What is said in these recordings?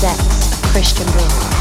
decks, Cristian Varela.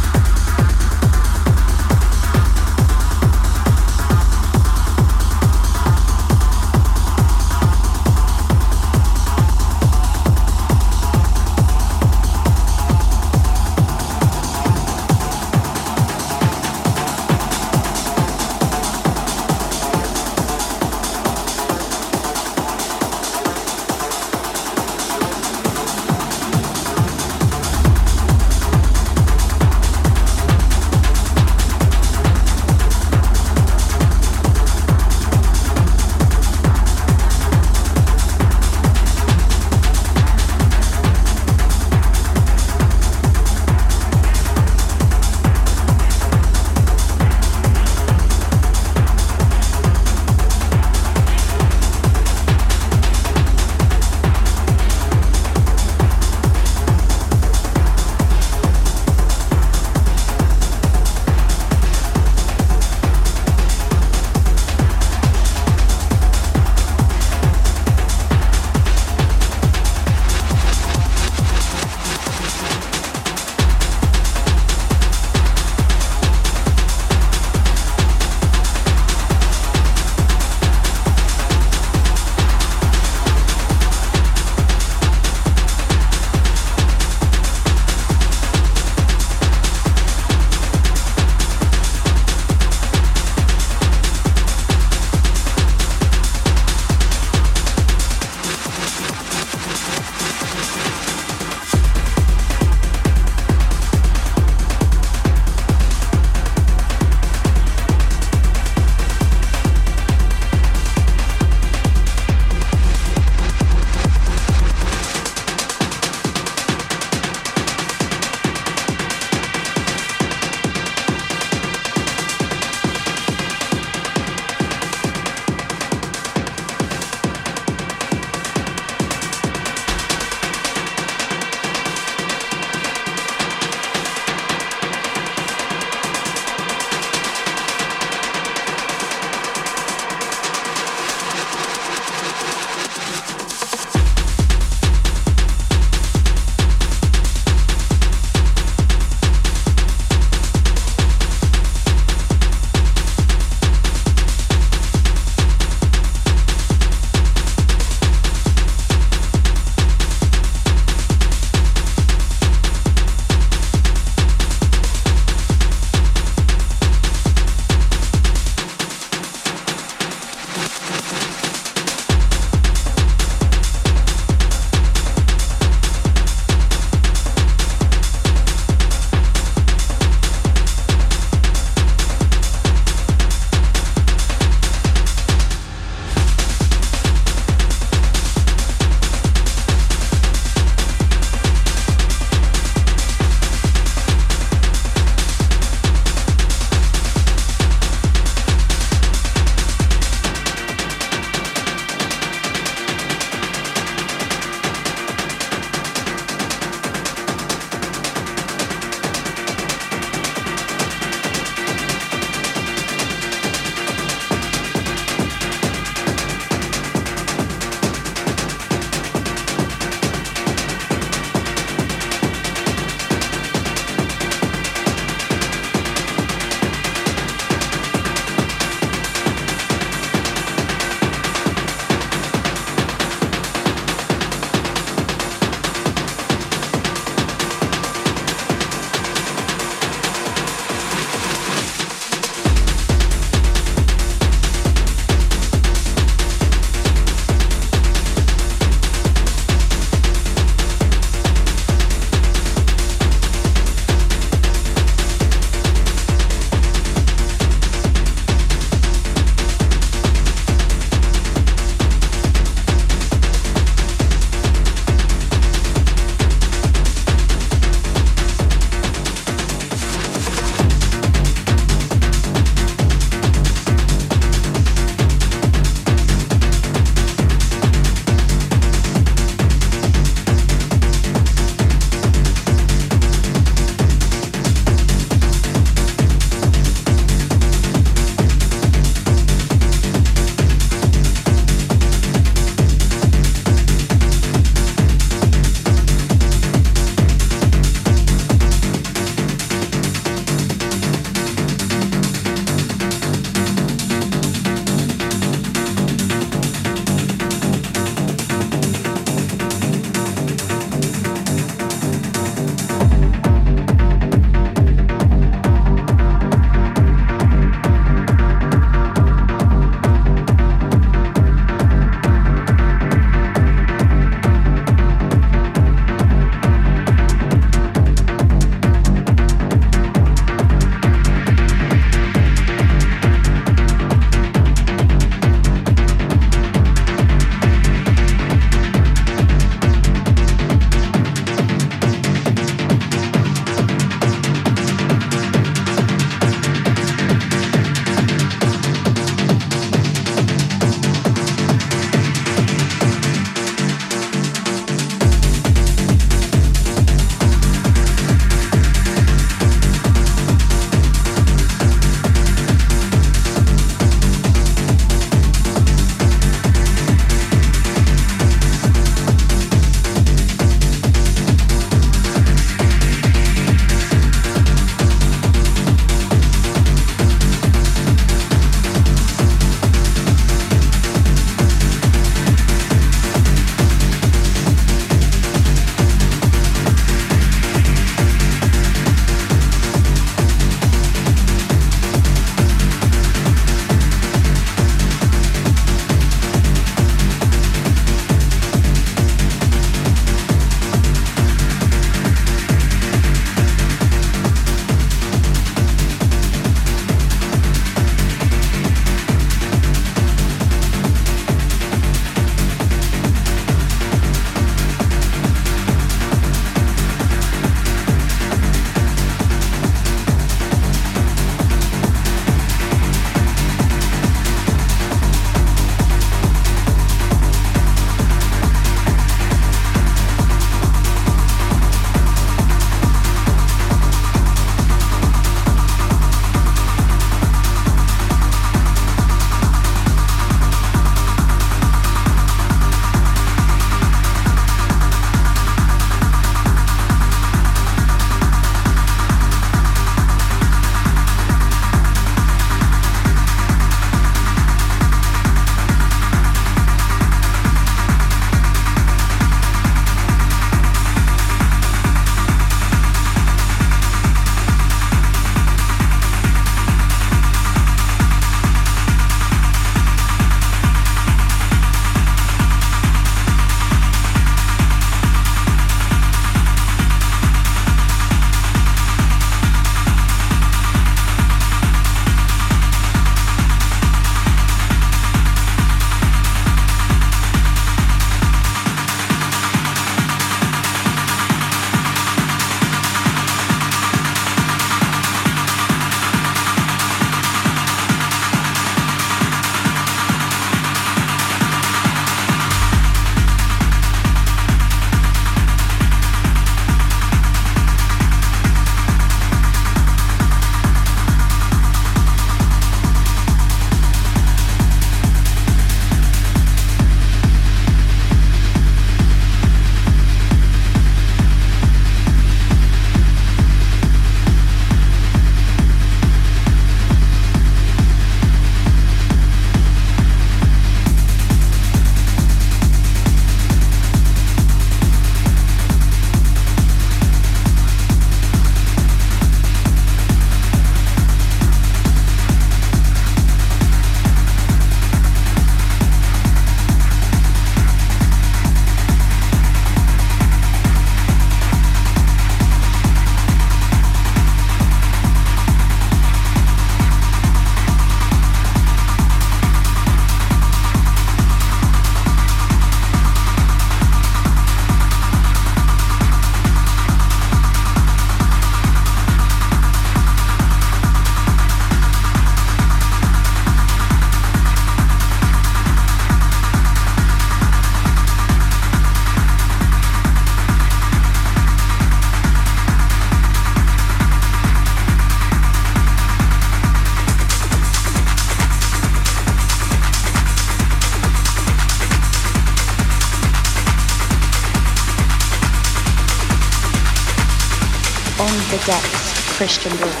Depths,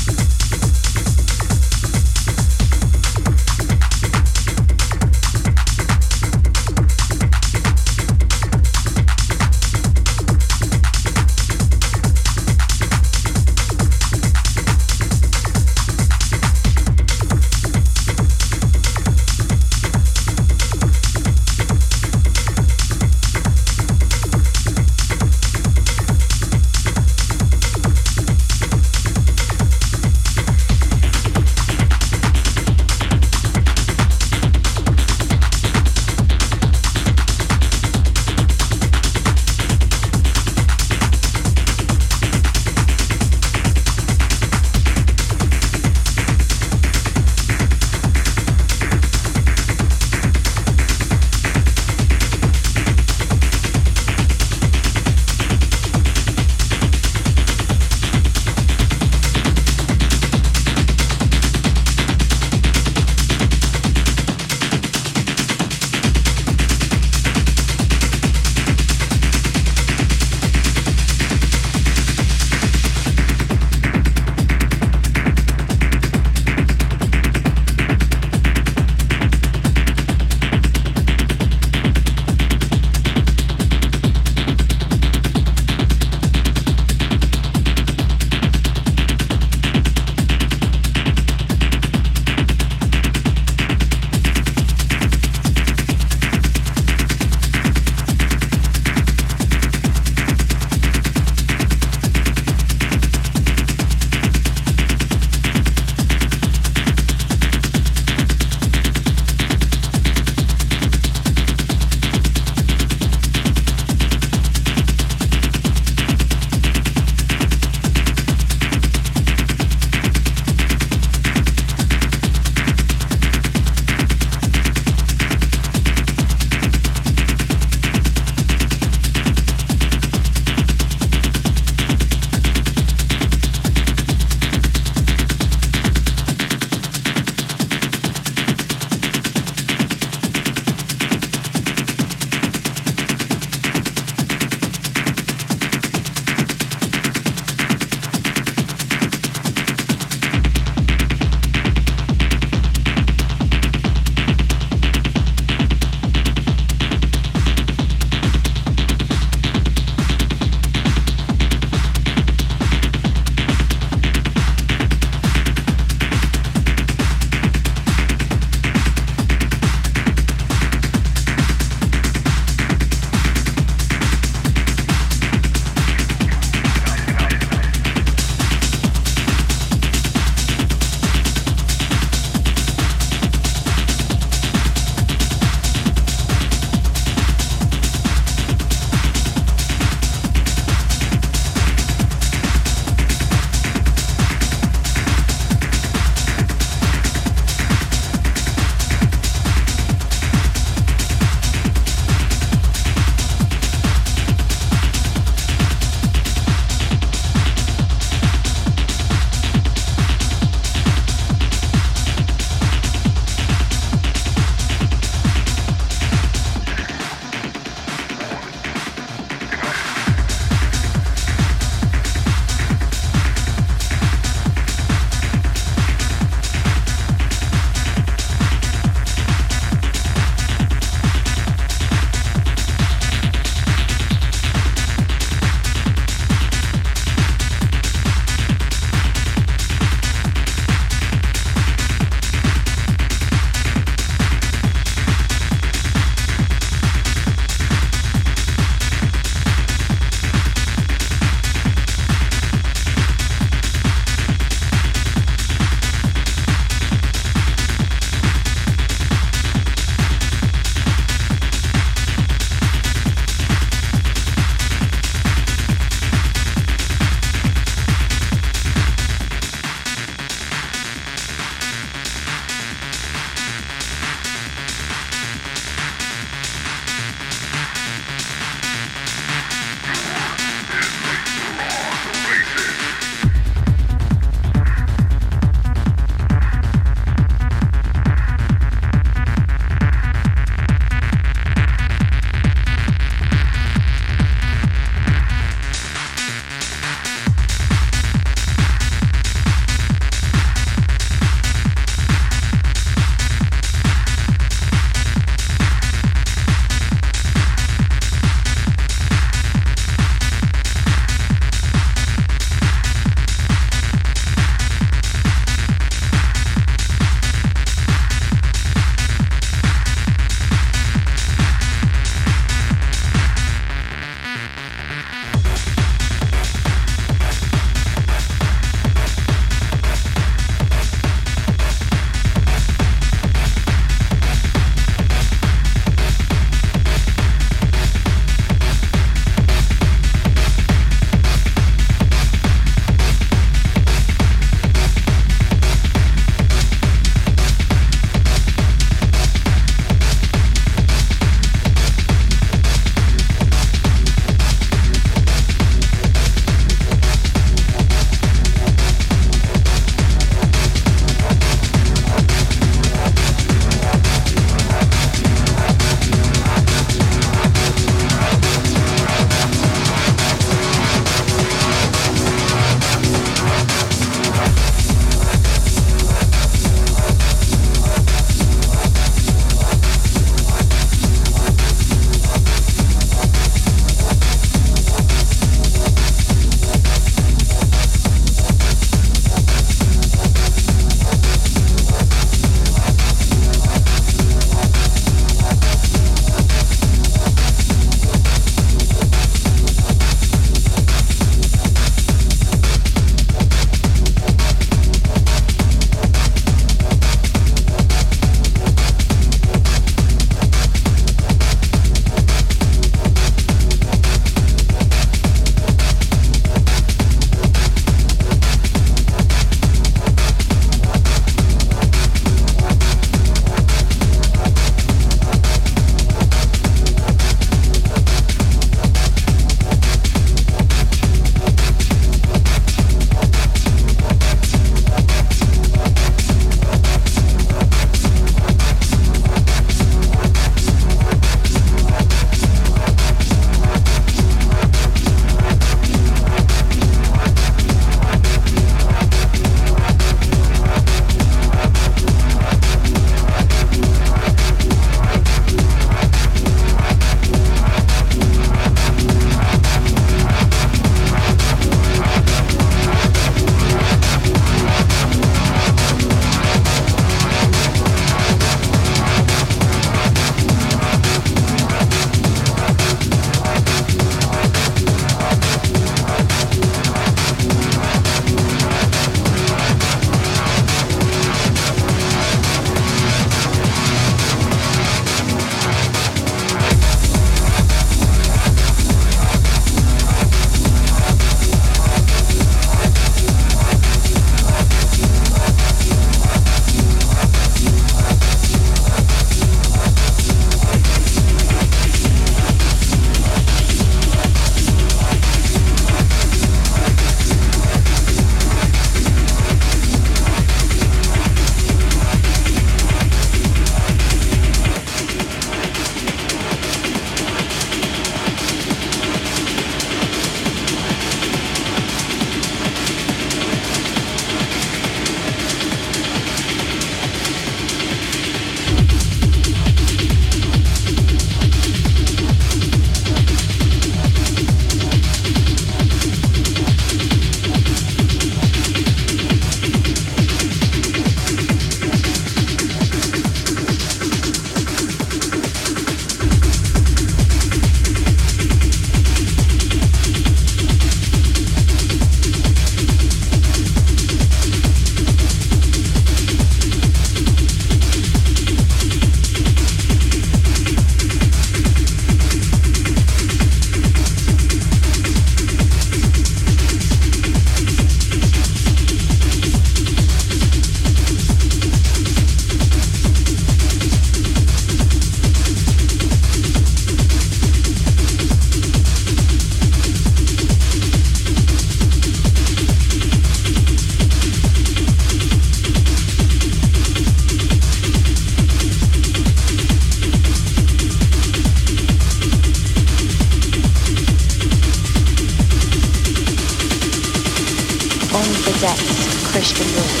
Ashton Miller.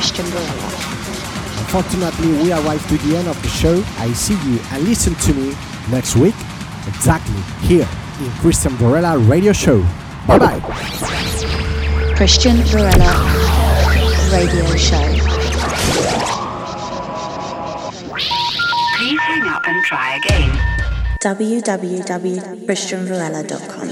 Cristian Varela. Unfortunately, we arrived to the end of the show. I see you and listen to me next week, exactly here in Cristian Varela Radio Show. Bye bye. Cristian Varela Radio Show. Please hang up and try again. www.cristianvarela.com.